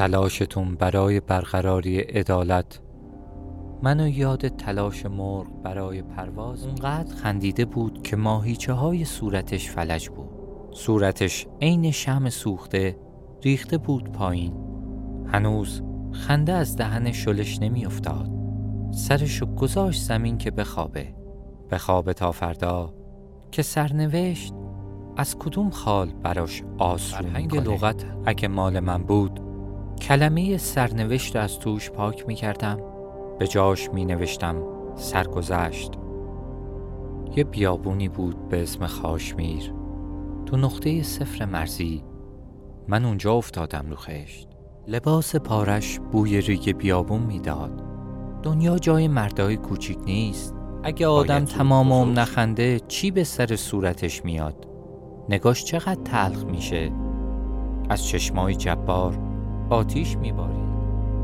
تلاشتون برای برقراری عدالت؟ منو یاد تلاش مرغ برای پرواز اونقدر خندیده بود که ماهیچه های صورتش فلج بود. صورتش عین شم سوخته ریخته بود پایین. هنوز خنده از دهن شلش نمی افتاد سرشو گذاشت زمین که بخوابه. بخوابه تا فردا که سرنوشت از کدوم خال براش آسون فرهنگ لغت. اگه مال من بود کلمه سرنوشت از توش پاک می کردم به جاش می نوشتم سرگذشت. یه بیابونی بود به اسم خاشمیر. تو نقطه صفر مرزی من اونجا افتادم رو خشت. لباس پارش بوی ریگ بیابون می‌داد. دنیا جای مردای کوچیک نیست. اگه آدم تمام عمر نخنده چی به سر صورتش میاد؟ نگاش چقدر تلخ میشه؟ از چشمای جبار آتیش میباری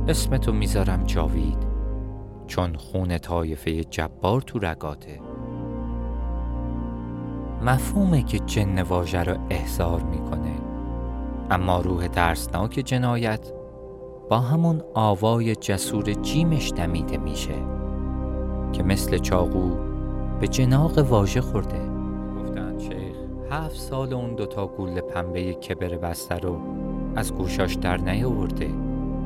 اسمتو می‌ذارم جاوید. چون خون طایفه جبار تو رگاته. مفهومه که جن واژه رو احضار می‌کنه. اما روح درسناک جنایت با همون آوای جسور جیمش دمیده میشه. که مثل چاقو به جناق واژه خورده. گفتن شیخ هفت سال اون دوتا گول پنبه کبر بسته رو از گوشاش در نیاورده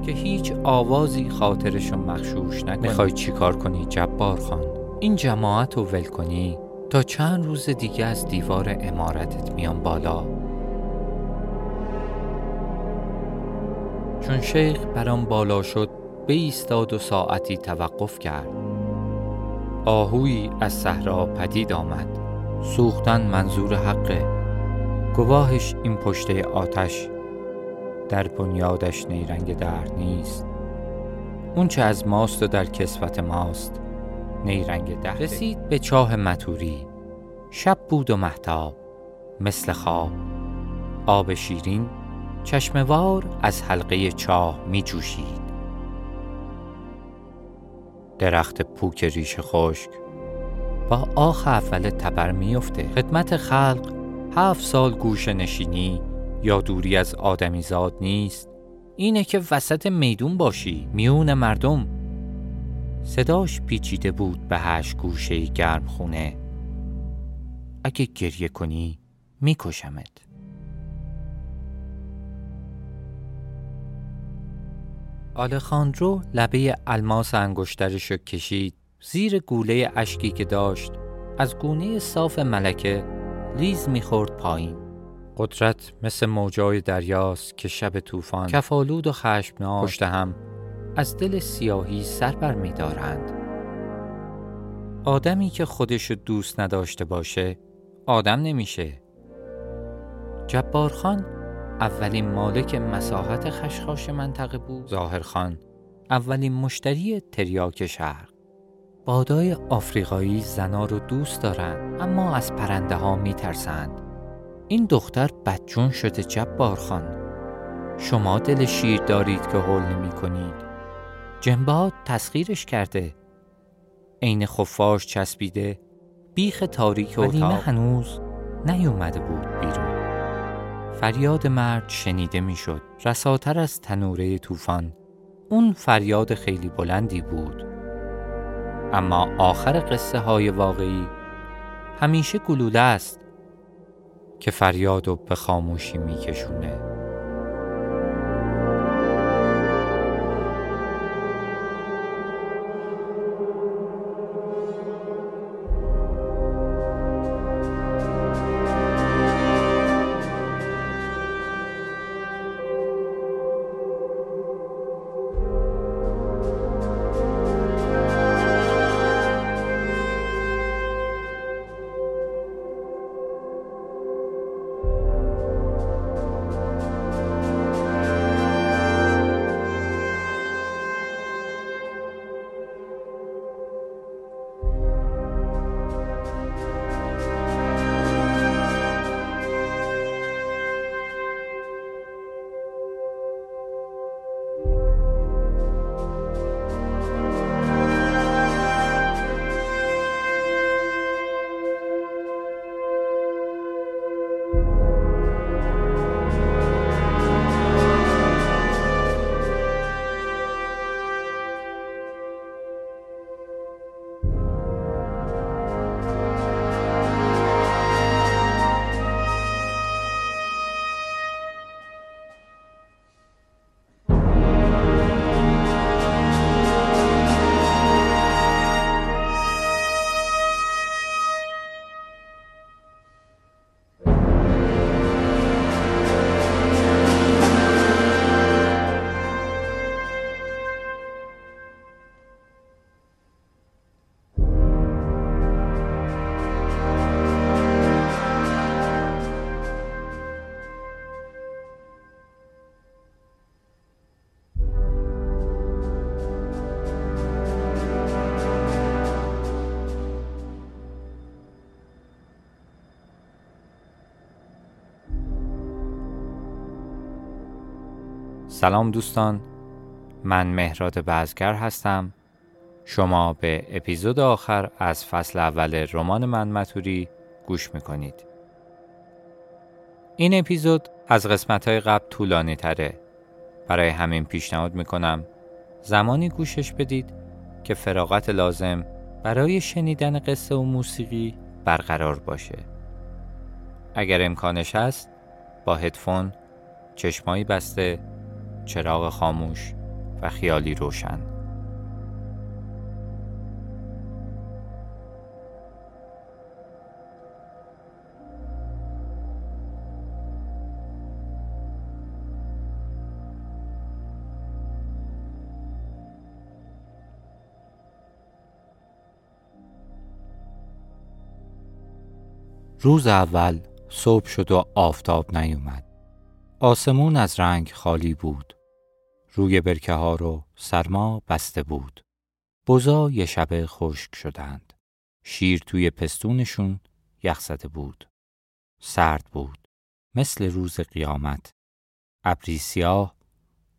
که هیچ آوازی خاطرشو مخشوش نکنه. می‌خوای چیکار کنی جبار خان؟ این جماعت رو ول کنی تا چند روز دیگه از دیوار امارتت میان بالا. چون شیخ برام بالا شد به ایستاد و ساعتی توقف کرد. آهویی از صحرا پدید آمد. سوختن منظور حقه. گواهش این پشته آتش در بنیادش نیرنگ در نیست. اون چه از ماست و در کسوت ماست. نیرنگ ده رسید به چاه متوری. شب بود و محتاب مثل خواب. آب شیرین چشموار از حلقه چاه می جوشید. درخت پوک ریش خشک با آخ اول تبر میفته خدمت خلق هفت سال گوش نشینی. یا دوری از آدمیزاد نیست؟ اینه که وسط میدون باشی میون مردم. صداش پیچیده بود به هشت گوشه گرم خونه اگه گریه کنی میکشمت. آلخاندرو لبه الماس انگشترش کشید. زیر گوله اشکی که داشت از گونه صاف ملکه لیز می‌خورد پایین. قدرت مثل موجای دریاست که شب طوفان کفالود و خشمناک پشت هم از دل سیاهی سر بر می دارند. آدمی که خودشو دوست نداشته باشه آدم نمیشه جبارخان اولین مالک مساحت خشخاش منطقه بود ظاهرخان اولین مشتری تریاک شهر بادای آفریقایی زنا رو دوست دارند اما از پرنده ها می ترسند. این دختر بدجون شده جبارخان شما دل شیر دارید که حل نمی کنید. جنباد تسخیرش کرده. عین خفاش چسبیده. بیخ تاریک اتاق. هنوز نیومده بود بیرون. فریاد مرد شنیده می‌شد رساتر از تنوره طوفان. اون فریاد خیلی بلندی بود. اما آخر قصه های واقعی همیشه گلوله است. که فریاد و به خاموشی میکشونه. سلام دوستان من مهراد بازگر هستم. شما به اپیزود آخر از فصل اول رمان من متوری گوش می‌کنید. این اپیزود از قسمت های قبل طولانی تره برای همین پیشنهاد می‌کنم زمانی گوشش بدید که فراغت لازم برای شنیدن قصه و موسیقی برقرار باشه. اگر امکانش هست با هدفون چشمایی بسته چراغ خاموش و خیالی روشن روز اول صبح شد و آفتاب نیومد. آسمون از رنگ خالی بود. روی برکه ها رو سرما بسته بود. بزا یه شبه خشک شدند. شیر توی پستونشون یخ زده بود. سرد بود. مثل روز قیامت. ابری سیاه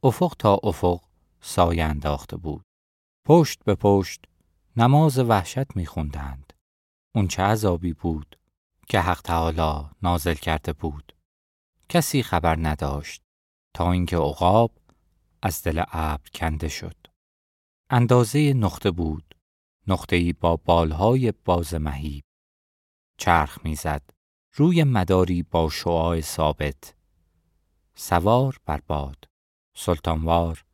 افق تا افق سایه انداخته بود. پشت به پشت نماز وحشت میخوندند. اون چه عذابی بود که حق تعالی نازل کرده بود. کسی خبر نداشت تا اینکه عقاب از دل ابر کنده شد. اندازه نقطه بود. نقطه ای با بالهای باز مهیب. چرخ می‌زد. روی مداری با شعاع ثابت. سوار بر باد. سلطانوار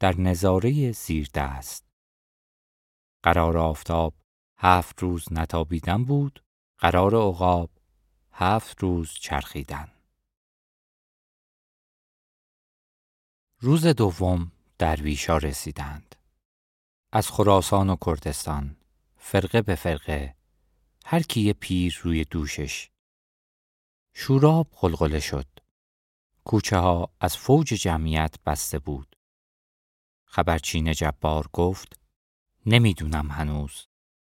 در نظاره زیر دست. قرار آفتاب هفت روز نتابیدن بود قرار عقاب هفت روز چرخیدن روز دوم درویشا رسیدند. از خراسان و کردستان فرقه به فرقه هر کی پیر روی دوشش. شوراب قلقله شد. کوچه ها از فوج جمعیت بسته بود. خبرچین جبار گفت نمی‌دونم هنوز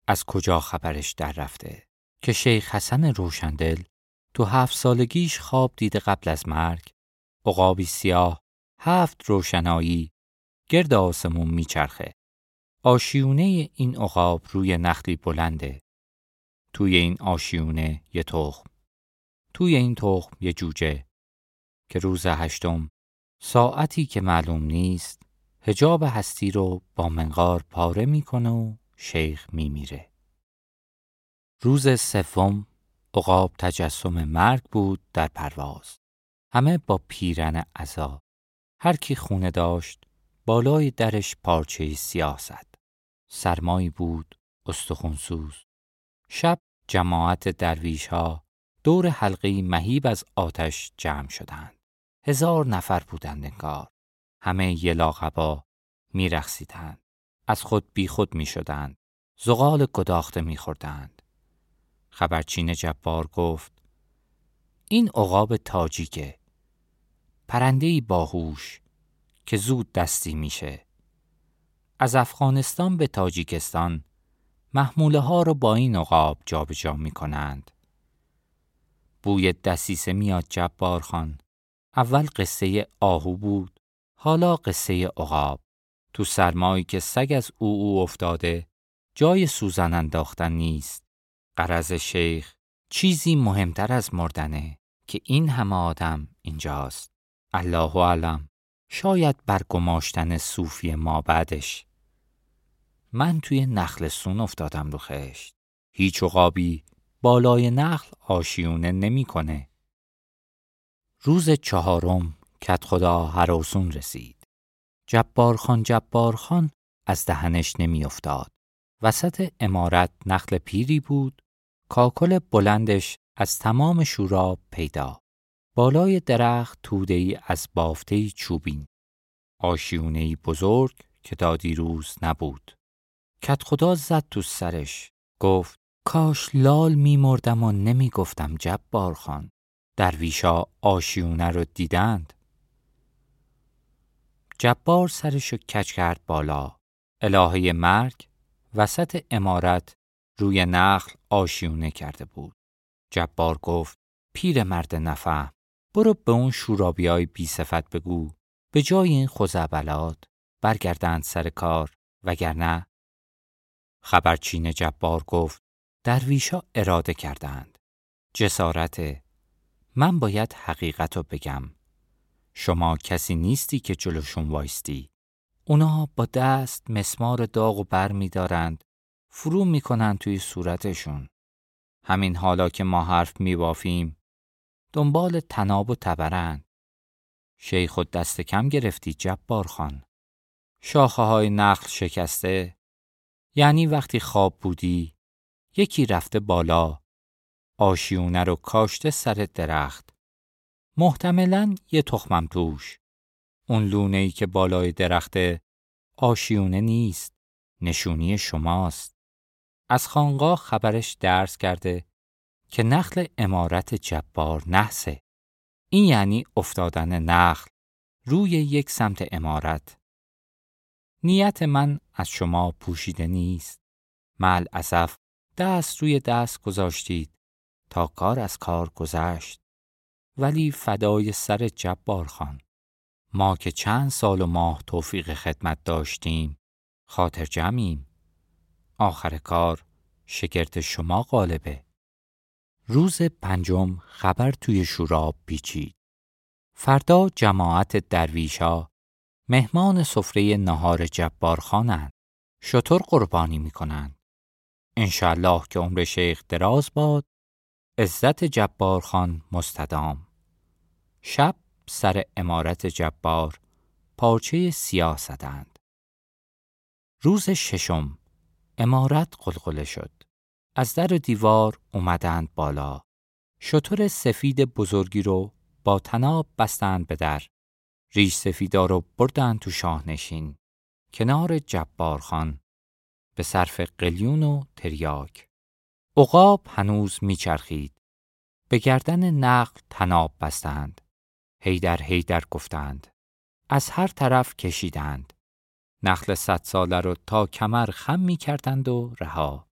از کجا خبرش در رفته. که شیخ حسن روشندل تو هفت سالگیش خواب دیده قبل از مرگ عقابی سیاه هفت روشنایی گرد آسمون میچرخه. آشیونه این عقاب روی نخلی بلنده. توی این آشیونه یه تخم. توی این تخم یه جوجه. که روز هشتم ساعتی که معلوم نیست هجاب هستی رو با منقار پاره می‌کنه و شیخ میمیره. روز سوم عقاب تجسم مرگ بود در پرواز. همه با پیرن عذا. هر کی خونه داشت بالای درش پارچه سیاه زد. سرمایی بود استخونسوز. شب جماعت درویش ها دور حلقه مهیب از آتش جمع شدند. هزار نفر بودند انگار. همه یلاقبا میرخسیدند. از خود بی خود می شدند. زغال گداخته می خوردند. خبرچین جبار گفت این عقاب تاجیکه پرندهی باهوش که زود دستی میشه از افغانستان به تاجیکستان محموله ها رو با این عقاب جابجا می کنند. بوی دسیسه میاد جبار خان. اول قصه آهو بود، حالا قصه عقاب. تو سرمایی که سگ از او او افتاده، جای سوزن انداختن نیست. قرض شیخ چیزی مهمتر از مردنه که این همه آدم اینجاست. الله علم شاید برگماشتن صوفی ما بعدش. من توی نخل سون افتادم رو خشت. هیچ عقابی بالای نخل آشیونه نمی‌کنه. روز چهارم کت خدا هراسون رسید. جبار خان جبار خان از دهنش نمیافتاد. وسط امارت نخل پیری بود کاکل بلندش از تمام شوراب پیدا. بالای درخت توده ای از بافته چوبین. آشیونه ای بزرگ که تا دیروز نبود. کت خدا زد تو سرش. گفت کاش لال می مردم و نمی گفتم جبار خان. درویشا آشیونه رو دیدند. جبار سرشو کچ کرد بالا. الهه مرگ وسط امارت روی نخل آشیونه کرده بود. جبار گفت پیر مرد نفهم برو به اون شورابی های بی صفت بگو. به جای این خزعبلات برگردند سر کار وگرنه خبرچین جبار گفت درویشا اراده کردند. جسارت من باید حقیقت رو بگم. شما کسی نیستی که جلوشون وایستی. اونا با دست مسمار داغ و بر می دارند فرو می‌کنن توی صورتشون. همین حالا که ما حرف می بافیم دنبال تناب و تبرند. شیخ خود دست کم گرفتی جبار خان. شاخه های نخل شکسته. یعنی وقتی خواب بودی یکی رفته بالا آشیونه رو کاشته سر درخت. محتملا یه تخمم توش. اون لونه ای که بالای درخت آشیونه نیست نشونی شماست. از خانقاه خبرش درس کرده. که نخل امارت جبار نحسه. این یعنی افتادن نخل روی یک سمت امارت. نیت من از شما پوشیده نیست. مل اسف دست روی دست گذاشتید تا کار از کار گذشت. ولی فدای سر جبار خان. ما که چند سال و ماه توفیق خدمت داشتیم خاطر جمعیم. آخر کار شگرد شما غالبه. روز پنجم خبر توی شوراب پیچید. فردا جماعت درویشا مهمان سفره نهار جبار خانند شطور قربانی می‌کنند. انشالله که عمر شیخ دراز باد عزت جبار خان مستدام. شب سر امارت جبار پارچه سیاه زدند. روز ششم امارت قلقله شد. از در دیوار اومدند بالا. شطور سفید بزرگی رو با تناب بستند به در. ریش سفیدا رو بردند تو شاهنشین. کنار جبار خان. به صرف قلیون و تریاک. عقاب هنوز میچرخید. به گردن نقل تناب بستند. هیدر هیدر گفتند. از هر طرف کشیدند. نخل صد ساله رو تا کمر خم می کردند و رها.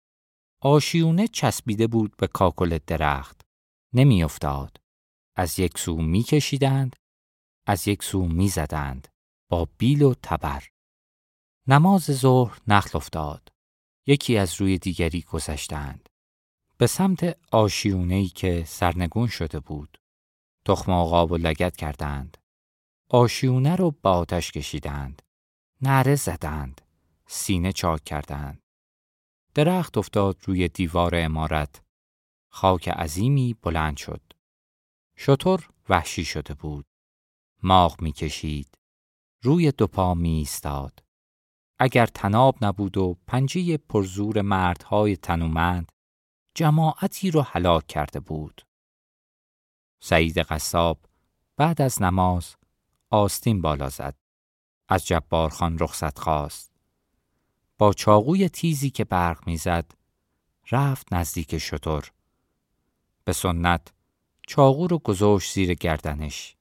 آشیونه چسبیده بود به کاکل درخت. نمی افتاد. از یک سو می کشیدند از یک سو می زدند با بیل و تبر. نماز ظهر نخل افتاد. یکی از روی دیگری گذشتند. به سمت آشیونهی که سرنگون شده بود. تخم آقاب و لگت کردند. آشیونه رو با آتش کشیدند. نره زدند. سینه چاک کردند. درخت افتاد روی دیوار امارت خاک عظیمی بلند شد. شطور وحشی شده بود. ماغ می‌کشید. روی دو پا می ایستاد اگر تناب نبود و پنجه پرزور مردهای تنومند جماعتی رو هلاک کرده بود. سعید قصاب بعد از نماز آستین بالا زد. از جبار خان رخصت خواست. با چاقوی تیزی که برق می‌زد رفت نزدیک شطور به سنت چاقو رو گذاشت زیر گردنش.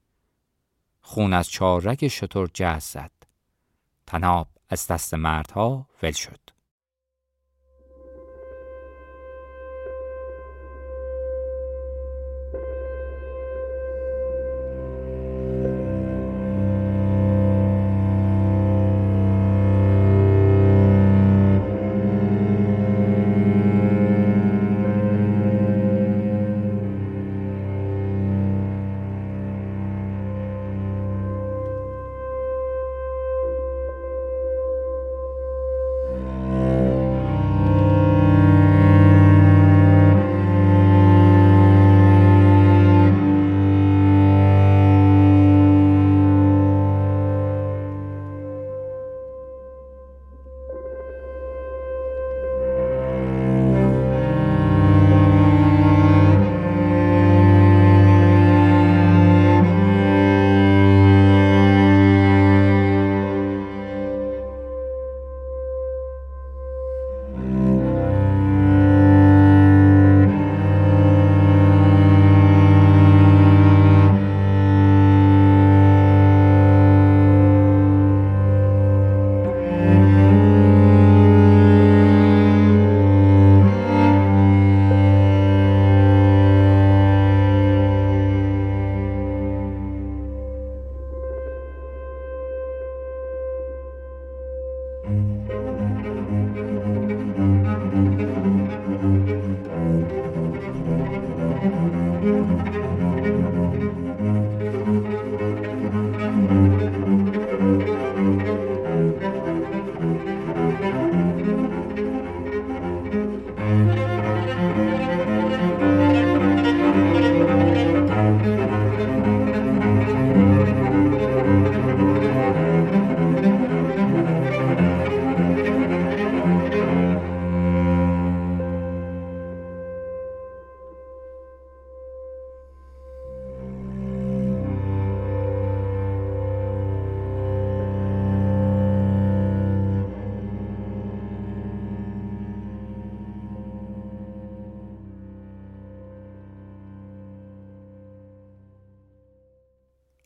خون از چاررگ شطور جز زد. تناب از دست مردها ول شد.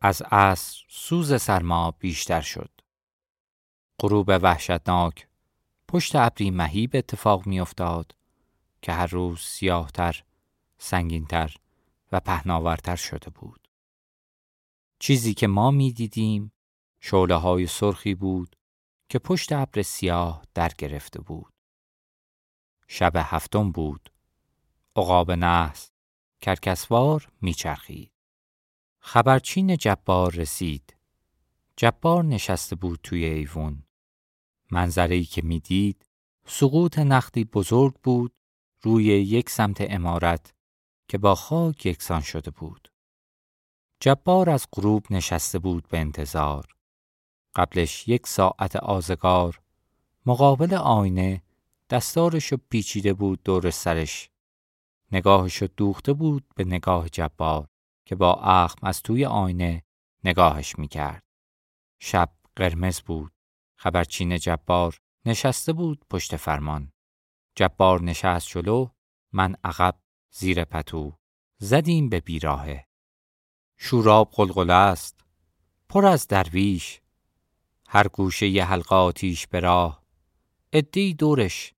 از عصر سوز سرما بیشتر شد. غروب وحشتناک پشت ابری مهیب اتفاق میافتاد که هر روز سیاهتر، سنگینتر و پهناورتر شده بود. چیزی که ما می‌دیدیم شعله های سرخی بود که پشت ابر سیاه در گرفته بود. شب هفتم بود. عقاب نحس کرکسوار میچرخید. خبرچین جبار رسید. جبار نشسته بود توی ایوون. منظری که می‌دید سقوط نختی بزرگ بود روی یک سمت امارت که با خاک یکسان شده بود. جبار از غروب نشسته بود به انتظار. قبلش یک ساعت آزگار مقابل آینه دستارشو پیچیده بود دور سرش. نگاهشو دوخته بود به نگاه جبار که با اخم از توی آینه نگاهش می‌کرد. شب قرمز بود. خبرچین جبار نشسته بود پشت فرمان. جبار نشست جلو من عقب زیر پتو زدیم به بیراهه. شوراب قلقله است. پر از درویش. هر گوشه یه حلقه آتیش به راه. ادهی دورش.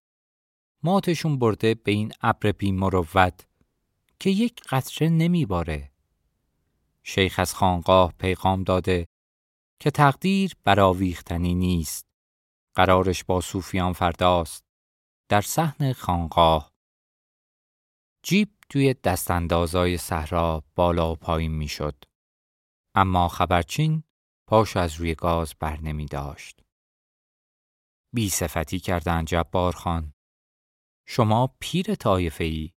ماتشون برده به این ابر بی مروت که یک قطره نمیباره. شیخ از خانقاه پیغام داده که تقدیر براویختنی نیست. قرارش با صوفیان فرداست. در صحن خانقاه. جیب توی دستاندازای صحرا بالا و پایین می‌شد. اما خبرچین پاش از روی گاز بر نمی داشت. بی صفتی کردن جبار خان. شما پیر طایفه ای.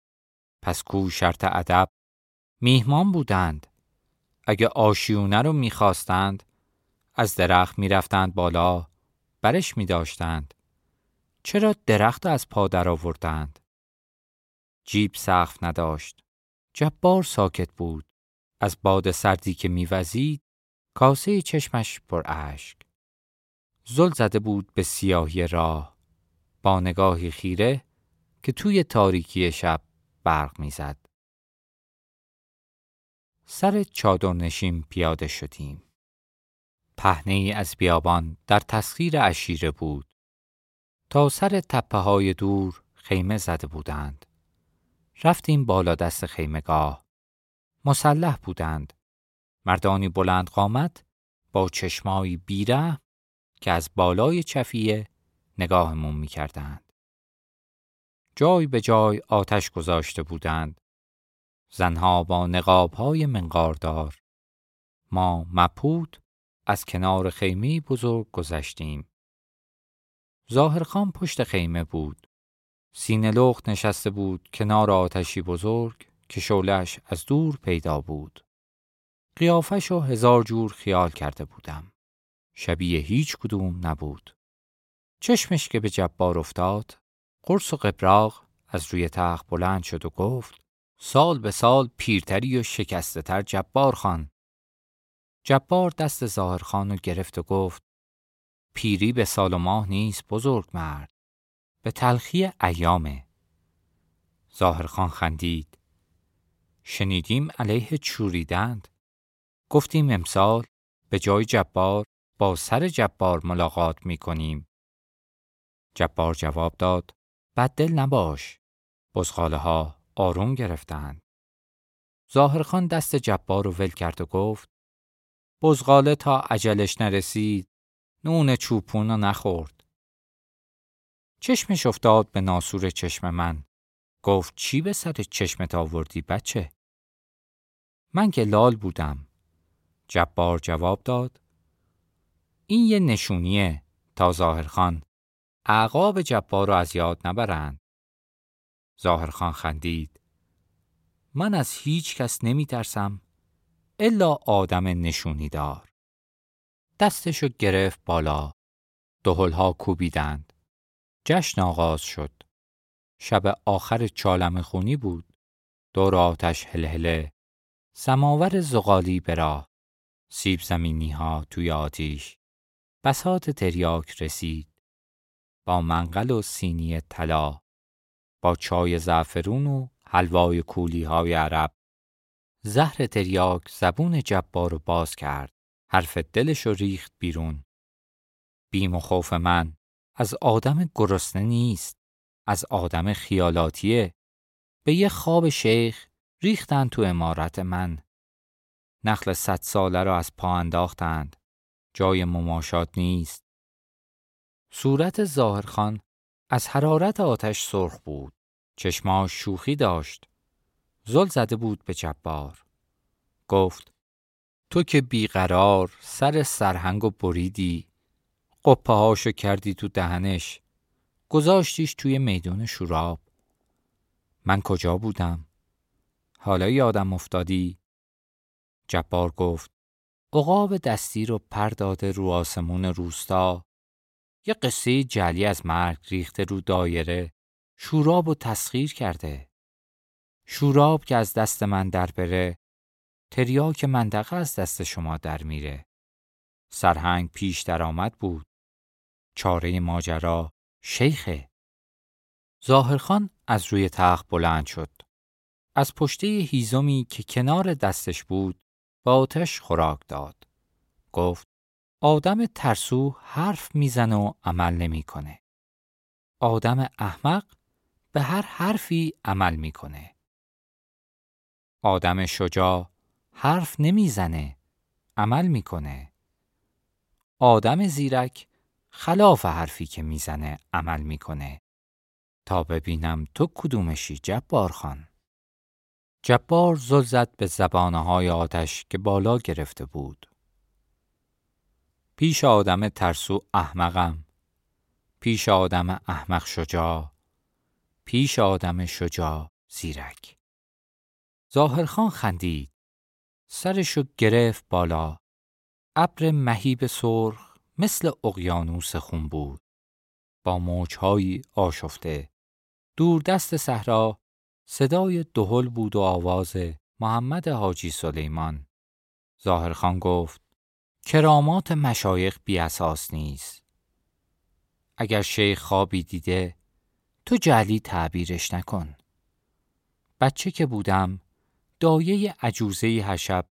پس کو شرط ادب میهمان بودند. اگه آشیونه رو می‌خواستند از درخت می‌رفتند بالا برش میداشتند. چرا درخت از پا در آوردند؟ جیب سقف نداشت. جبار ساکت بود. از باد سردی که میوزید کاسه چشمش پر اشک. زل زده بود به سیاهی راه با نگاهی خیره که توی تاریکی شب برق می‌زد. سر چادر نشیم پیاده شدیم. پهنه از بیابان در تسخیر اشیره بود. تا سر تپه های دور خیمه زده بودند. رفتیم بالا دست خیمگاه. مسلح بودند. مردانی بلند قامت با چشمایی بیره که از بالای چفیه نگاهمون می‌کردند. جای به جای آتش گذاشته بودند. زنها با نقابهای منقاردار. ما مپود از کنار خیمه بزرگ گذشتیم. ظاهرخان پشت خیمه بود. سینه لخت نشسته بود کنار آتشی بزرگ که شولش از دور پیدا بود. قیافش رو هزار جور خیال کرده بودم. شبیه هیچ کدوم نبود. چشمش که به جبار افتاد، قرص و قبراغ از روی تخت بلند شد و گفت سال به سال پیرتری و شکسته تر جبار خان. جبار دست ظاهرخان رو گرفت و گفت پیری به سال و ماه نیست بزرگ مرد. به تلخی ایامه. ظاهرخان خندید. شنیدیم علیه چوریدند. گفتیم امسال به جای جبار با سر جبار ملاقات می کنیم. جبار جواب داد بد دل نباش. بزغاله ها آروم گرفتند. ظاهرخان دست جبار رو ول کرد و گفت بزغاله تا عجلش نرسید نون چوپون رو نخورد. چشمش افتاد به ناسور چشم من. گفت چی به سر چشمت آوردی بچه؟ من که لال بودم. جبار جواب داد این یه نشونیه تا ظاهرخان اعقاب جبار رو از یاد نبرند. ظاهرخان خندید. من از هیچ کس نمی ترسم الا آدم نشونی دار. دستشو گرفت بالا. دهلها کوبیدند. جشن آغاز شد. شب آخر چالم خونی بود. دور آتش هلهله. سماور زغالی برا. سیب زمینی ها توی آتیش. بسات تریاک رسید. با منقل و سینی طلا. با چای زعفرون و حلوای کولی های عرب. زهر تریاک زبون جبار رو باز کرد. حرف دلش رو ریخت بیرون. بیم و خوف من از آدم گرسنه نیست. از آدم خیالاتیه. به یه خواب شیخ ریختن تو امارت من. نخل صد ساله را از پا انداختند. جای مماشات نیست. صورت ظاهرخان از حرارت آتش سرخ بود. چشماش شوخی داشت. زل زده بود به جبار. گفت تو که بیقرار سر سرهنگ و بریدی قپه هاشو کردی تو دهنش گذاشتیش توی میدون شوراب. من کجا بودم؟ حالا یادم افتادی؟ جبار گفت اقاب دستی رو پر داده رو آسمون روستا. یه قصه جلی از مرگ ریخته رو دایره شوراب و تسخیر کرده. شوراب که از دست من در بره تریاک منطقه از دست شما در میره. سرهنگ پیش درآمد بود. چاره ماجرا شیخه. ظاهرخان از روی تخت بلند شد. از پشته هیزمی که کنار دستش بود با آتش خوراک داد. گفت آدم ترسو حرف می‌زنه و عمل نمی‌کنه. آدم احمق به هر حرفی عمل می‌کنه. آدم شجاع حرف نمی‌زنه عمل می‌کنه. آدم زیرک خلاف حرفی که می‌زنه عمل می‌کنه. تا ببینم تو کدومشی جبار خان. جبار زل زد به زبانه های آتش که بالا گرفته بود. پیش آدم ترسو احمقم. پیش آدم احمق شجاع. پیش آدم شجاع زیرک. ظاهرخان خندید. سرشو گرفت بالا. ابر مهیب سرخ مثل اقیانوس خون بود. با موجهایی آشفته. دور دست صحرا. صدای دهل بود و آواز محمد حاجی سلیمان. ظاهرخان گفت کرامات مشایخ بی اساس نیست. اگر شیخ خوابی دیده تو جلی تعبیرش نکن. بچه که بودم دایه عجوزه هر شب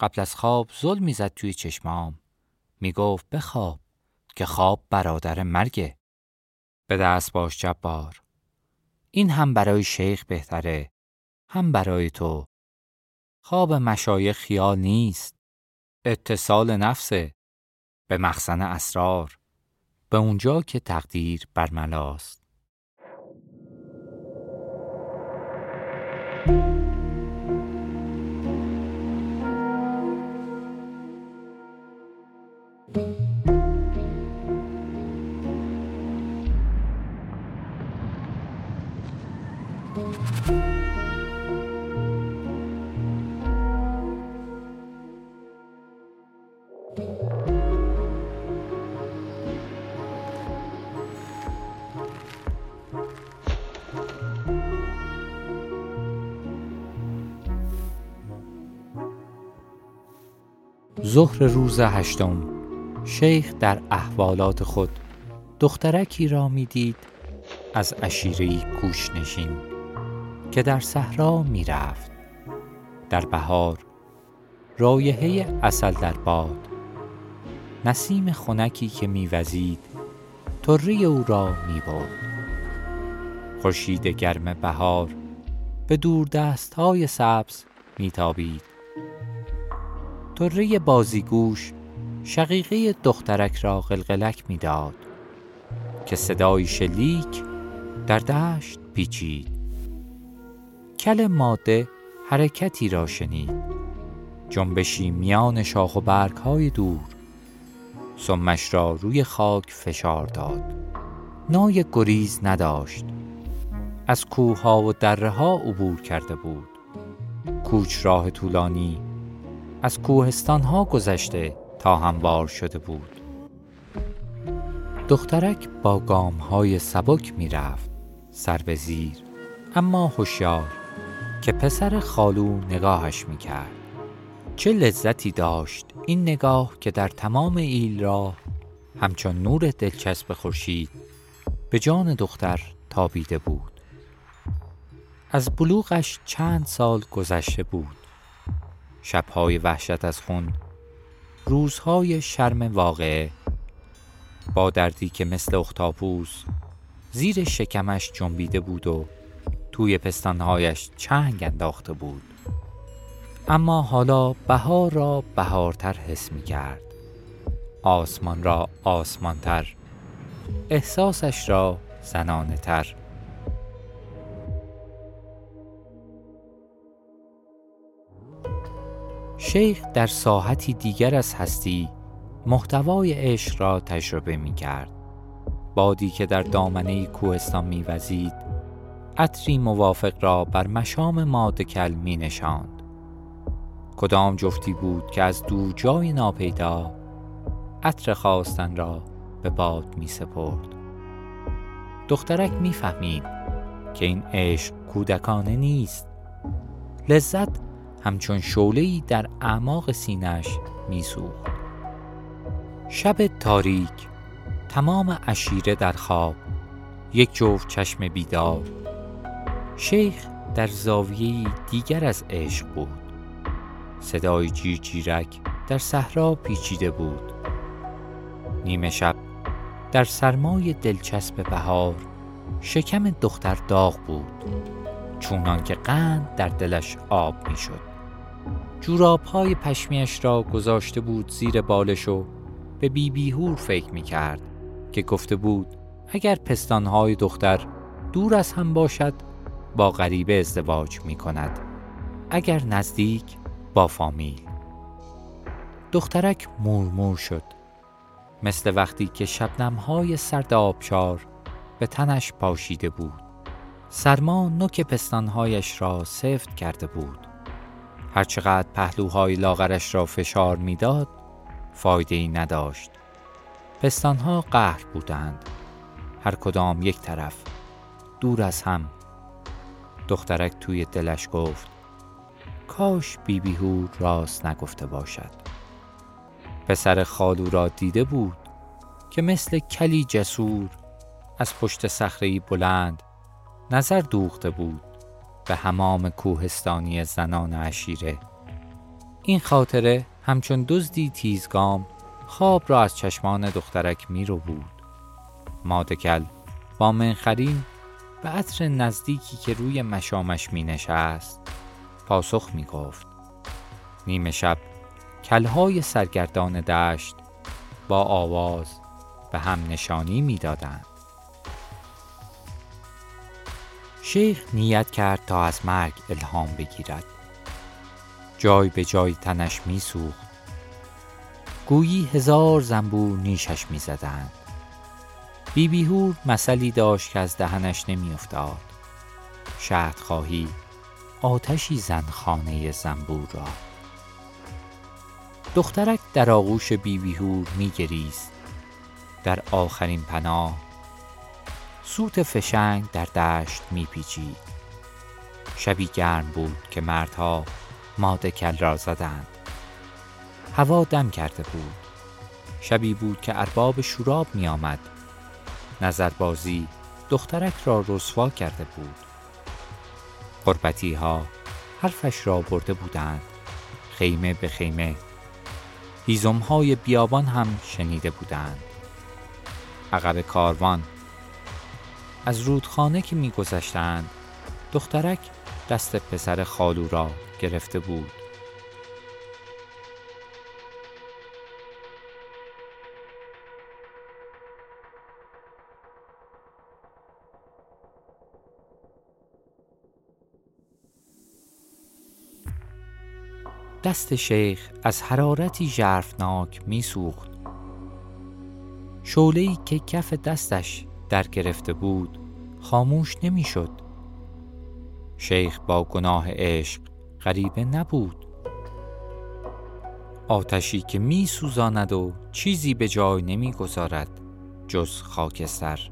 قبل از خواب ظلم می‌زد توی چشمام. می‌گفت بخواب که خواب برادر مرگه. به دست باش جبار. این هم برای شیخ بهتره هم برای تو. خواب مشایخ خیال نیست. اتصال نفسه به مخزن اسرار به اونجا که تقدیر برملاست ظهر روز هشتم. شیخ در احوالات خود دخترکی را می‌دید از عشیره کوش نشین که در صحرا می‌رفت. در بهار رایحه اصل در باد. نسیم خنکی که میوزید طره او را می‌برد. خورشید گرم بهار به دور دست های سبز میتابید. طره بازیگوش شقیقه دخترک را قلقلک می‌داد که صدای شلیک در دشت پیچید. کل ماده حرکتی را شنید. جنبشی میان شاخ و برگ های دور. سمش را روی خاک فشار داد. نای گریز نداشت. از کوه ها و دره ها عبور کرده بود. کوچ راه طولانی از کوهستان ها گذشته تا هموار شده بود. دخترک با گام های سبک می رفت سر به زیر اما هوشیار که پسر خالو نگاهش می کرد چه لذتی داشت این نگاه که در تمام ایل را همچون نور دلچسب خورشید به جان دختر تابیده بود. از بلوغش چند سال گذشته بود. شبهای وحشت از خون روزهای شرم واقعه با دردی که مثل اختاپوس زیر شکمش جنبیده بود و توی پستانهایش چنگ انداخته بود. اما حالا بهار را بهارتر حس می کرد آسمان را آسمانتر احساسش را زنانه تر شیخ در ساحتی دیگر از هستی محتوای عشق را تجربه می کرد. بادی که در دامنه کوهستان می وزید عطری موافق را بر مشام مادکل می نشاند. کدام جفتی بود که از دور جای ناپیدا عطر خواستن را به باد می سپرد. دخترک می فهمید که این عشق کودکانه نیست. لذت همچون شولهی در اعماق سینش میسوخت. شب تاریک تمام اشیره در خواب یک جفت چشم بیدار. شیخ در زاویه دیگر از عشق بود. صدای جیر جیرک در صحرا پیچیده بود. نیمه شب در سرمای دلچسب بهار شکم دختر داغ بود چونان که قند در دلش آب می‌شد. جوراب های پشمیش را گذاشته بود زیر بالش و به بی بیهور فکر می کرد که گفته بود اگر پستانهای دختر دور از هم باشد با غریبه ازدواج می کند اگر نزدیک با فامیل. دخترک مورمور شد. مثل وقتی که شبنمهای سرد آبشار به تنش پاشیده بود. سرما نوک پستانهایش را سفت کرده بود. هرچقدر پهلوهای لاغرش را فشار می‌داد فایده ای نداشت. پستانها قهر بودند. هر کدام یک طرف دور از هم. دخترک توی دلش گفت کاش بیبیهور راست نگفته باشد. پسر خالو را دیده بود که مثل کلی جسور از پشت صخره بلند نظر دوخته بود. به همام کوهستانی زنان عشیره. این خاطره همچون دزدی تیزگام خواب را از چشمان دخترک می رو بود مادکل با منخرین به عطر نزدیکی که روی مشامش می نشست پاسخ می گفت نیمه شب کلهای سرگردان دشت با آواز به هم نشانی می دادند. شیخ نیت کرد تا از مرگ الهام بگیرد. جای به جای تنش می سوخت. گویی هزار زنبور نیشش می زدند. بی بیهور مسئلی داشت که از دهنش نمی افتاد. شهد خواهی آتشی زن خانه زنبور را. دخترک در آغوش بی بیهور می گریست. در آخرین پناه سوت فشنگ در دشت میپیچید. شبی گرم بود که مردها ماده کل را زدند. هوا دم کرده بود. شبی بود که ارباب شوراب می آمد نظربازی دخترک را رسوا کرده بود. قربتی ها حرفش را برده بودند. خیمه به خیمه. هیزم های بیابان هم شنیده بودند. عقب کاروان از رودخانه که میگذشتند دخترک دست پسر خالو را گرفته بود. دست شیخ از حرارتی ژرفناک میسوخت. شعله‌ای که کف دستش در گرفته بود خاموش نمی‌شد. شیخ با گناه عشق غریبه نبود آتشی که می سوزاند و چیزی به جای نمی گذارد جز خاکستر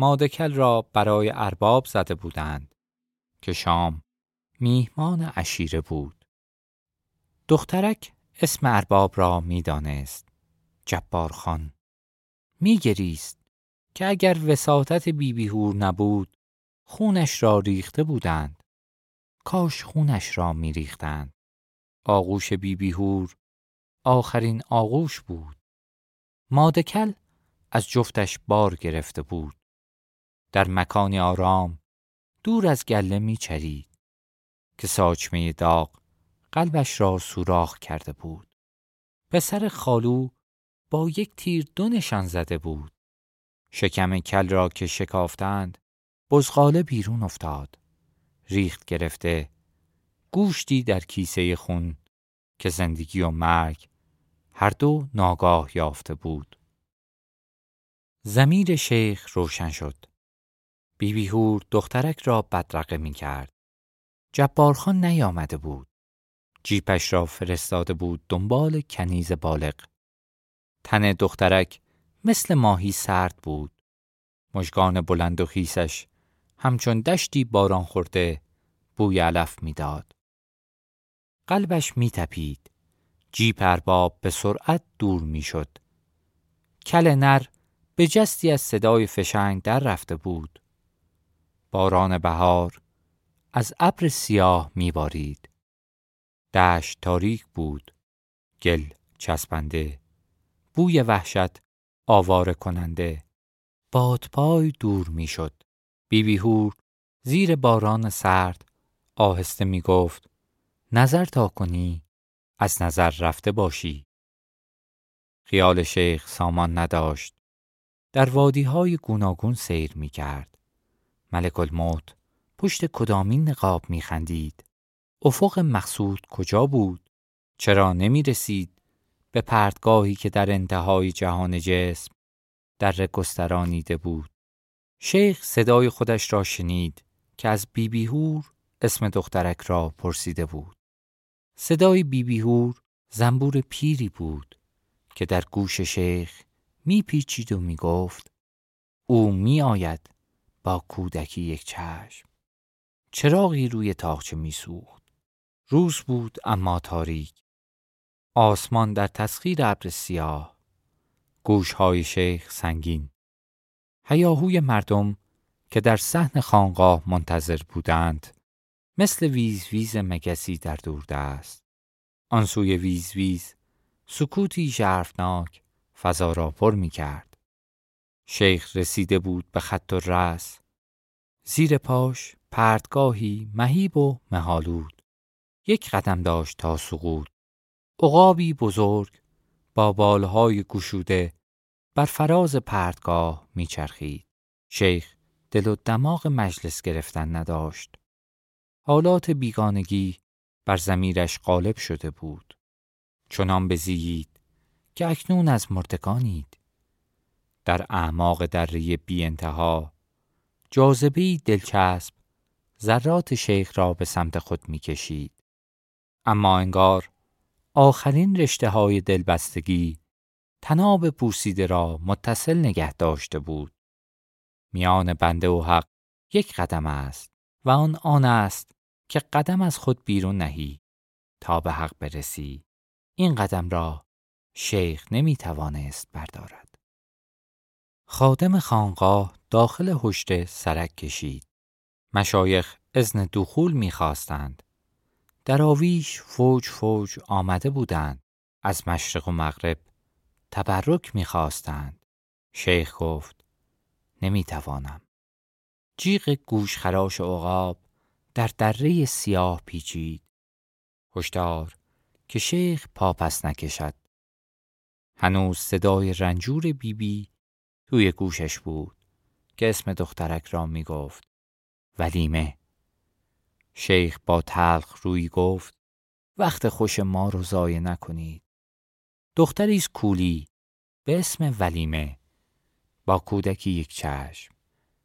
مادکل را برای ارباب زده بودند که شام میهمان عشیره بود. دخترک اسم ارباب را می‌دانست. جبار خان. میگریست که اگر وساطت بیبیهور نبود خونش را ریخته بودند. کاش خونش را میریختند. آغوش بیبیهور آخرین آغوش بود. مادکل از جفتش بار گرفته بود. در مکانی آرام دور از گله میچرید که ساچمه داغ قلبش را سوراخ کرده بود. پسر خالو با یک تیر دو نشان زده بود. شکم کل را که شکافتند بزغاله بیرون افتاد. ریخت گرفته گوشتی در کیسه خون که زندگی و مرگ هر دو ناگاه یافته بود. زمیر شیخ روشن شد. بیبیهور دخترک را بدرقه می کرد جبارخان نیامده بود جیپش را فرستاده بود دنبال کنیز بالغ تن دخترک مثل ماهی سرد بود مژگان بلند و خیسش همچون دشتی باران خورده بوی علف می‌داد. قلبش میتپید. جیپ ارباب به سرعت دور می‌شد. کل نر به جستی از صدای فشنگ در رفته بود. باران بهار از ابر سیاه میبارید. دشت تاریک بود. گل چسبنده. بوی وحشت آواره کننده. بادپای دور می‌شد. بیبیهور زیر باران سرد آهسته می گفت نظر تا کنی از نظر رفته باشی خیال شیخ سامان نداشت در وادی های گوناگون سیر می کرد ملک الموت. پشت کدامین نقاب می خندید افق مقصود کجا بود؟ چرا نمی رسید به پرتگاهی که در انتهای جهان جسم در گسترانیده بود؟ شیخ صدای خودش را شنید که از بیبیهور اسم دخترک را پرسیده بود. صدای بیبیهور زنبور پیری بود که در گوش شیخ میپیچید و می‌گفت او می آید با کودکی یک چشم. چراغی روی تاخچه میسوخت. روز بود اما تاریک. آسمان در تسخیر ابر سیاه. گوشهای شیخ سنگین. هیاهوی مردم که در صحن خانقاه منتظر بودند مثل ویز ویز مگسی در دوردست آن سوی ویز ویز سکوتی ژرفناک فضا را پر می کرد. شیخ رسیده بود به خط‌الرأس زیر پاش پرتگاهی مهیب و مه‌آلود یک قدم داشت تا سقوط عقابی بزرگ با بالهای گشوده بر فراز پرتگاه میچرخید. شیخ دل و دماغ مجلس گرفتن نداشت. حالات بیگانگی بر زمیرش غالب شده بود. چنان بزیید که اکنون از مردگانید. در اعماق دره بی انتها جاذبه دلچسب ذرات شیخ را به سمت خود می‌کشید. اما انگار آخرین رشته های دلبستگی تناب پوسیده را متصل نگه داشته بود. میان بنده و حق یک قدم است و آن آن است که قدم از خود بیرون نهی تا به حق برسی. این قدم را شیخ نمی توانست بردارد. خادم خانقاه داخل هشت سرک کشید. مشایخ ازن دخول می‌خواستند. در آویش فوج فوج آمده بودند. از مشرق و مغرب تبرک می‌خواستند. شیخ گفت نمی‌توانم. جیغ گوشخراش عقاب در دره سیاه پیچید. هشدار که شیخ پاپس نکشد. هنوز صدای رنجور بیبی بی توی گوشش بود که اسم دخترک را می گفت. ولیمه. شیخ با تلخ روی گفت وقت خوش ما رو ضایع نکنید. دختری کولی به اسم ولیمه با کودکی یک چشم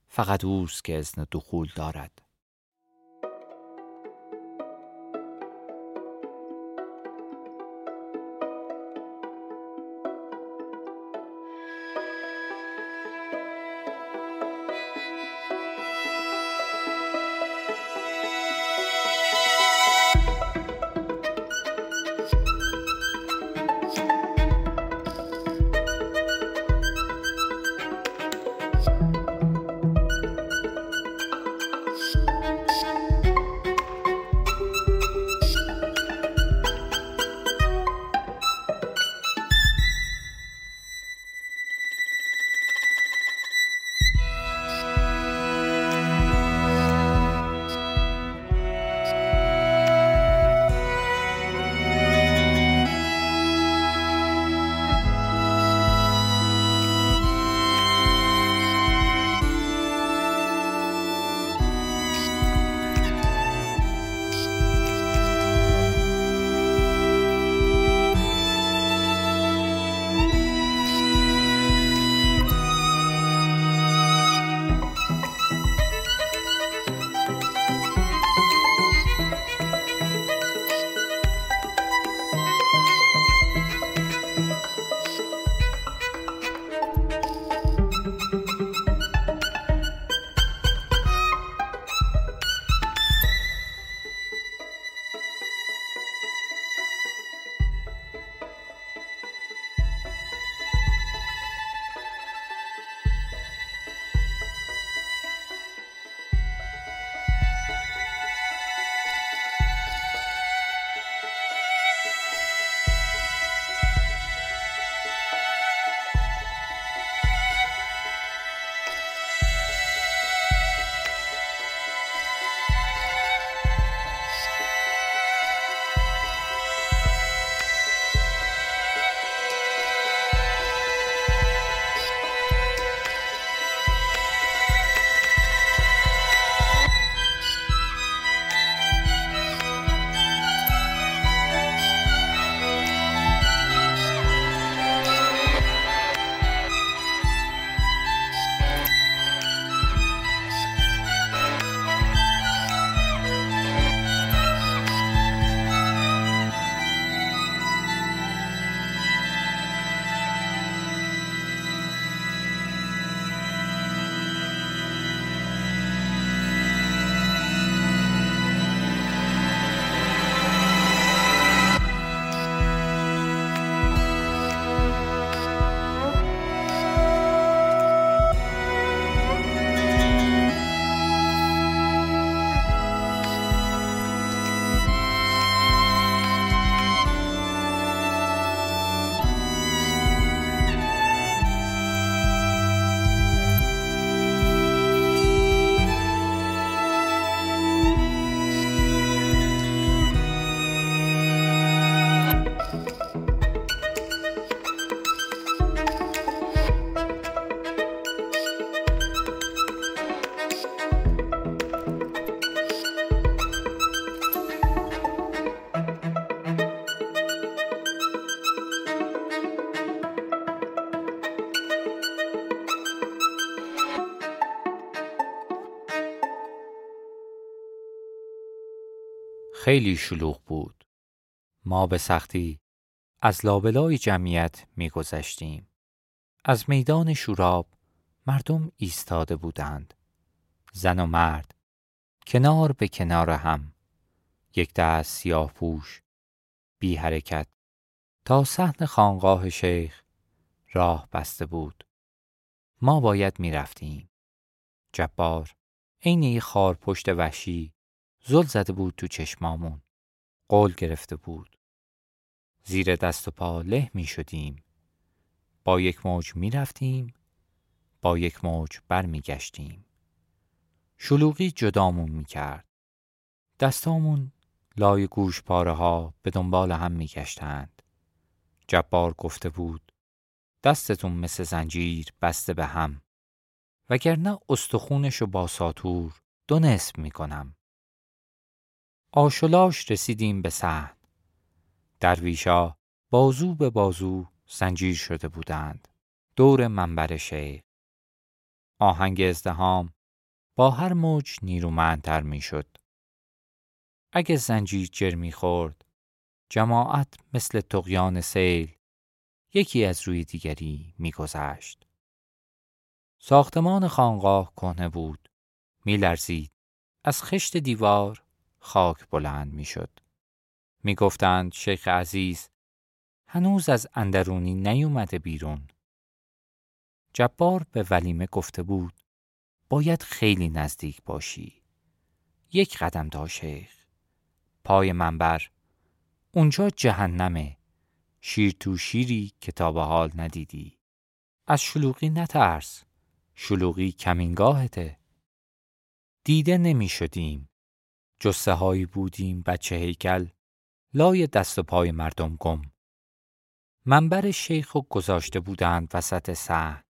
فقط اوست که ازن دخول دارد خیلی شلوغ بود. ما به سختی از لابلای جمعیت میگذشتیم. از میدان شوراب مردم ایستاده بودند. زن و مرد کنار به کنار هم یک دست سیاه پوش بی حرکت تا صحن خانقاه شیخ راه بسته بود ما باید می رفتیم جبار عین خار پشت وحشی زل زده بود تو چشمامون. قول گرفته بود. زیر دست و پا له می شدیم با یک موج می رفتیم با یک موج بر می گشتیم شلوغی جدامون می کرد دستامون لای گوش پاره ها به دنبال هم می گشتند جبار گفته بود دستتون مثل زنجیر بسته به هم. وگرنه استخونش با ساتور دو نصف می کنم. آشلاش رسیدیم به سهن. درویشا بازو به بازو زنجیر شده بودند. دور منبر شیخ. آهنگ ازدهام با هر موج نیرومندتر می‌شد. اگه زنجیر جر می‌خورد جماعت مثل تقیان سیل یکی از روی دیگری میگذشت. ساختمان خانقاه کهنه بود. میلرزید. از خشت دیوار خاک بلند می‌شد. می‌گفتند شیخ عزیز هنوز از اندرونی نیومده بیرون. جبار به ولیمه گفته بود باید خیلی نزدیک باشی. یک قدم تا شیخ. پای منبر. اونجا جهنمه. شیر تو شیری که تا به حال ندیدی. از شلوغی نترس. شلوغی کمینگاهته. دیده نمی شدیم. جسه هایی بودیم بچه هیکل لای دست و پای مردم گم. منبر شیخ و گذاشته بودند وسط سه.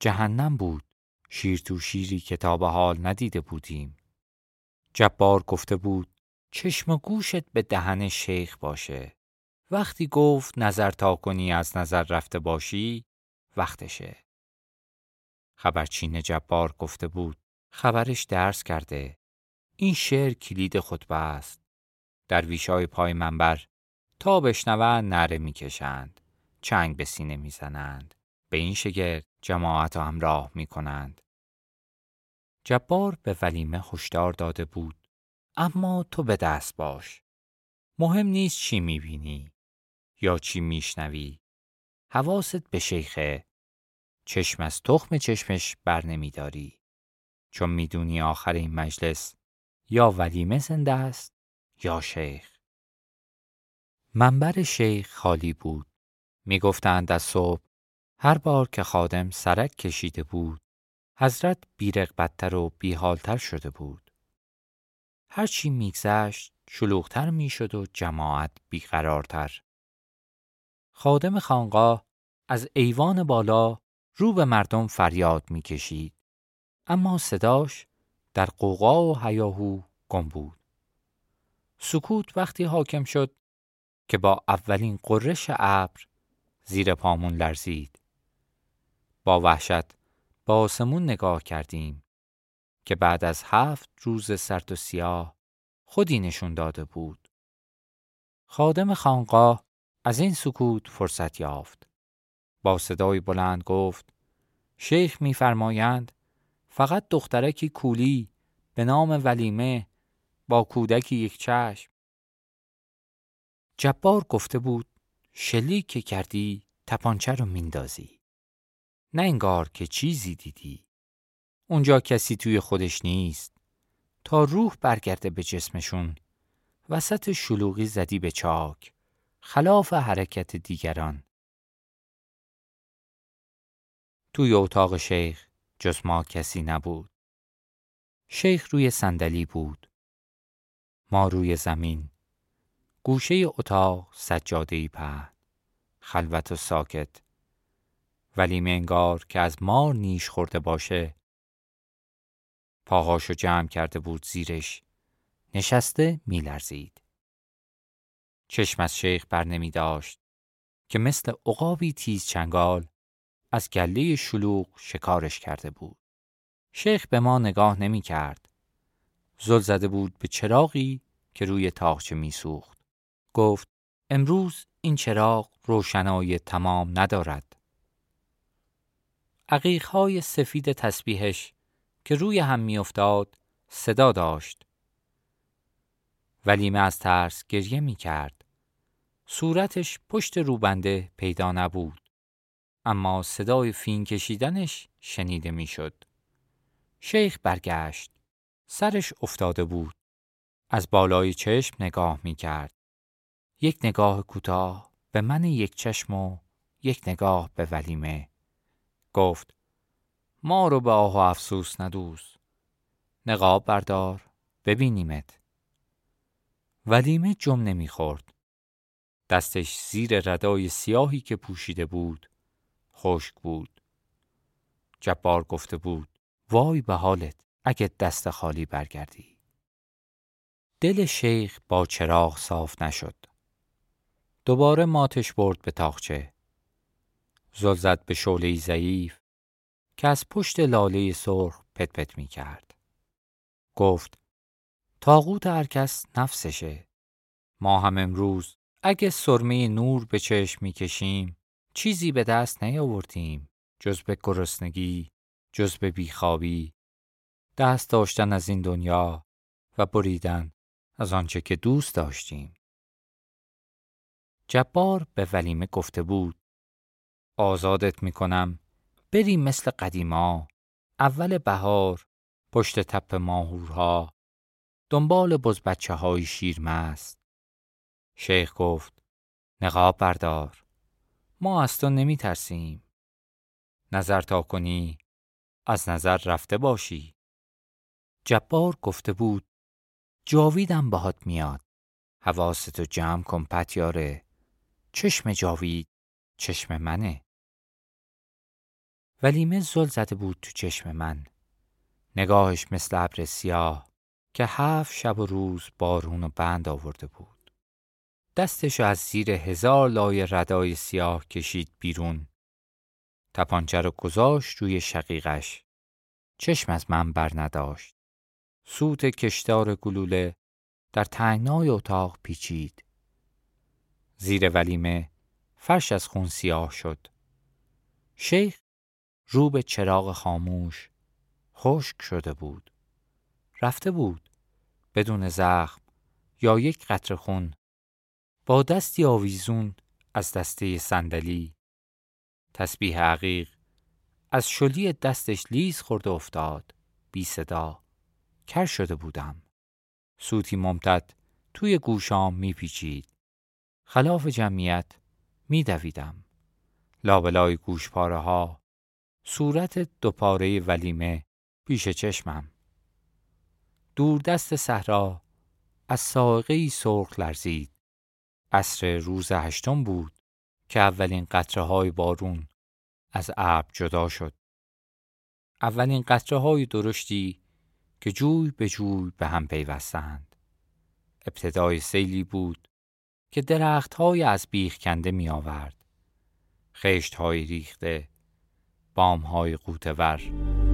جهنم بود. شیر تو شیری که تا به حال ندیده بودیم. جبار گفته بود چشم گوشت به دهن شیخ باشه. وقتی گفت نظر تا کنی از نظر رفته باشی وقتشه. خبرچین جبار گفته بود خبرش درس کرده این شعر کلید خطبه است درویشای پای منبر تا بشنوند نره می‌کشند چنگ به سینه می‌زنند به این شگرد جماعت همراه می‌کنند. جبار به ولیمه هشدار داده بود اما تو به دست باش. مهم نیست چی می‌بینی یا چی میشنوی. حواست به شیخه. چشم از تخم چشمش بر نمیداری چون می‌دونی آخر این مجلس یا ولیمه زنده است یا شیخ. منبر شیخ خالی بود. می‌گفتند از صبح هر بار که خادم سرک کشیده بود حضرت بیرغبتتر و بیحالتر شده بود. هرچی میگذشت شلوغتر می‌شد و جماعت بیقرارتر. خادم خانقاه از ایوان بالا رو به مردم فریاد می‌کشید. اما صداش در قوقا و هیاهو گم بود. سکوت وقتی حاکم شد که با اولین قررش ابر زیر پامون لرزید. با وحشت با آسمون نگاه کردیم که بعد از هفت روز سرد و سیاه خودی نشون داده بود. خادم خانقاه از این سکوت فرصت یافت. با صدای بلند گفت شیخ میفرمایند فقط دخترکی کولی به نام ولیمه با کودکی یک چشم. جبار گفته بود شلیک که کردی تپانچه رو میندازی. نه انگار که چیزی دیدی. اونجا کسی توی خودش نیست. تا روح برگرده به جسمشون وسط شلوغی زدی به چاک خلاف حرکت دیگران. توی اتاق شیخ جز ما کسی نبود. شیخ روی صندلی بود. ما روی زمین. گوشه اتاق سجاده په. خلوت و ساکت. ولی منگار که از مار نیش خورده باشه. پاهاشو جمع کرده بود زیرش. نشسته میلرزید. چشم از شیخ بر نمی داشت که مثل عقابی تیز چنگال از گله شلوغ شکارش کرده بود. شیخ به ما نگاه نمی کرد. زل زده بود به چراغی که روی تاخچه میسوخت گفت امروز این چراغ روشنایی تمام ندارد عقیقهای سفید تسبیحش که روی هم میافتاد صدا داشت ولیمه از ترس گریه می کرد. صورتش پشت روبنده پیدا نبود. اما صدای فین کشیدنش شنیده می‌شد. شیخ برگشت. سرش افتاده بود. از بالای چشم نگاه می کرد. یک نگاه کوتاه به من یک چشم و یک نگاه به ولیمه. گفت ما رو به آه و افسوس ندوز. نقاب بردار ببینیمت. ولیمه جم نمی‌خورد. دستش زیر ردای سیاهی که پوشیده بود خشک بود. جبار گفته بود وای به حالت اگه دست خالی برگردی. دل شیخ با چراغ صاف نشد. دوباره ماتش برد به تاخچه. زل زد به شعله ضعیف که از پشت لاله سرخ پت پت می کرد. گفت تاغوت هر کس نفسشه. ما هم امروز اگه سرمه نور به چشم می‌کشیم چیزی به دست نیاوردیم جز به گرسنگی جز به بیخوابی. دست داشتن از این دنیا و بریدن از آنچه که دوست داشتیم. جبار به ولیمه گفته بود آزادت می‌کنم بریم مثل قدیما اول بهار پشت تپ ماهورها دنبال بز بچه های شیرمست. شیخ گفت نقاب بردار. ما از تو نمی ترسیم نظر تا کنی از نظر رفته باشی. جبار گفته بود جاویدم باهات میاد. حواستو جمع کن پتیاره. چشم جاوید چشم منه. ولیمه زل زده بود تو چشم من. نگاهش مثل ابر سیاه که هفت شب و روز بارون و بند آورده بود. دستش از زیر هزار لای ردای سیاه کشید بیرون. تپانچه رو گذاشت روی شقیقش. چشم از من بر نداشت. سوت کشتار گلوله در تنگنای اتاق پیچید. زیر ولیمه فرش از خون سیاه شد. شیخ رو به چراغ خاموش خشک شده بود. رفته بود بدون زخم یا یک قطر خون با دستی آویزون از دسته صندلی. تسبیح عقیق از شلی دستش لیز خورده افتاد. بی صدا. کر شده بودم. سوتی ممتد توی گوشام میپیچید. خلاف جمعیت میدویدم. لابلای گوشپاره ها صورت دوپاره ولیمه پیش چشمم. دست صحرا از ساقه سرخ لرزید. عصر روز هشتم بود که اولین قطره های بارون از ابر جدا شد. اولین قطره های درشتی که جوی به جوی به هم پیوستند. ابتدای سیلی بود که درخت های از بیخ کنده می آورد. خشت های ریخته، بام های قوتور.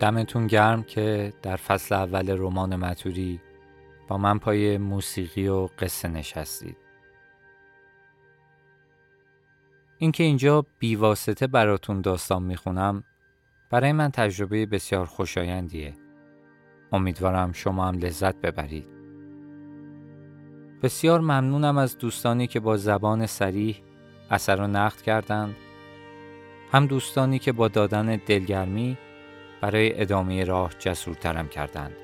دمتون گرم که در فصل اول رمان متوری با من پای موسیقی و قصه نشستید. اینکه اینجا بیواسطه براتون داستان می‌خونم برای من تجربه بسیار خوشایندیه. امیدوارم شما هم لذت ببرید. بسیار ممنونم از دوستانی که با زبان سریح اثر و نقد کردند هم دوستانی که با دادن دلگرمی برای ادامه راه جسورترم کردند.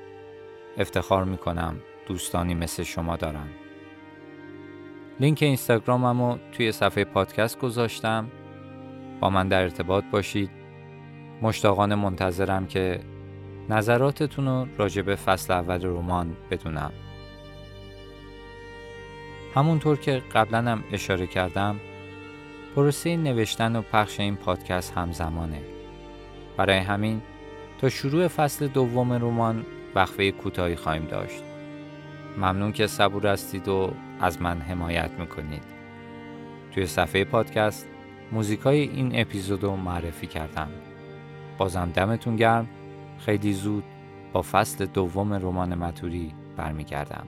افتخار می‌کنم دوستانی مثل شما دارم. لینک اینستاگراممو توی صفحه پادکست گذاشتم. با من در ارتباط باشید. مشتاقانه منتظرم که نظراتتون رو راجع به فصل اول رمان بدونم. همونطور که قبلا هم اشاره کردم پروسه نوشتن و پخش این پادکست همزمانه. برای همین تا شروع فصل دوم رمان وقفه کوتاهی خواهیم داشت. ممنون که صبور هستید و از من حمایت می‌کنید. توی صفحه پادکست موزیکای این اپیزود رو معرفی کردم. بازم دمتون گرم خیلی زود با فصل دوم رمان متوری برمیگردم.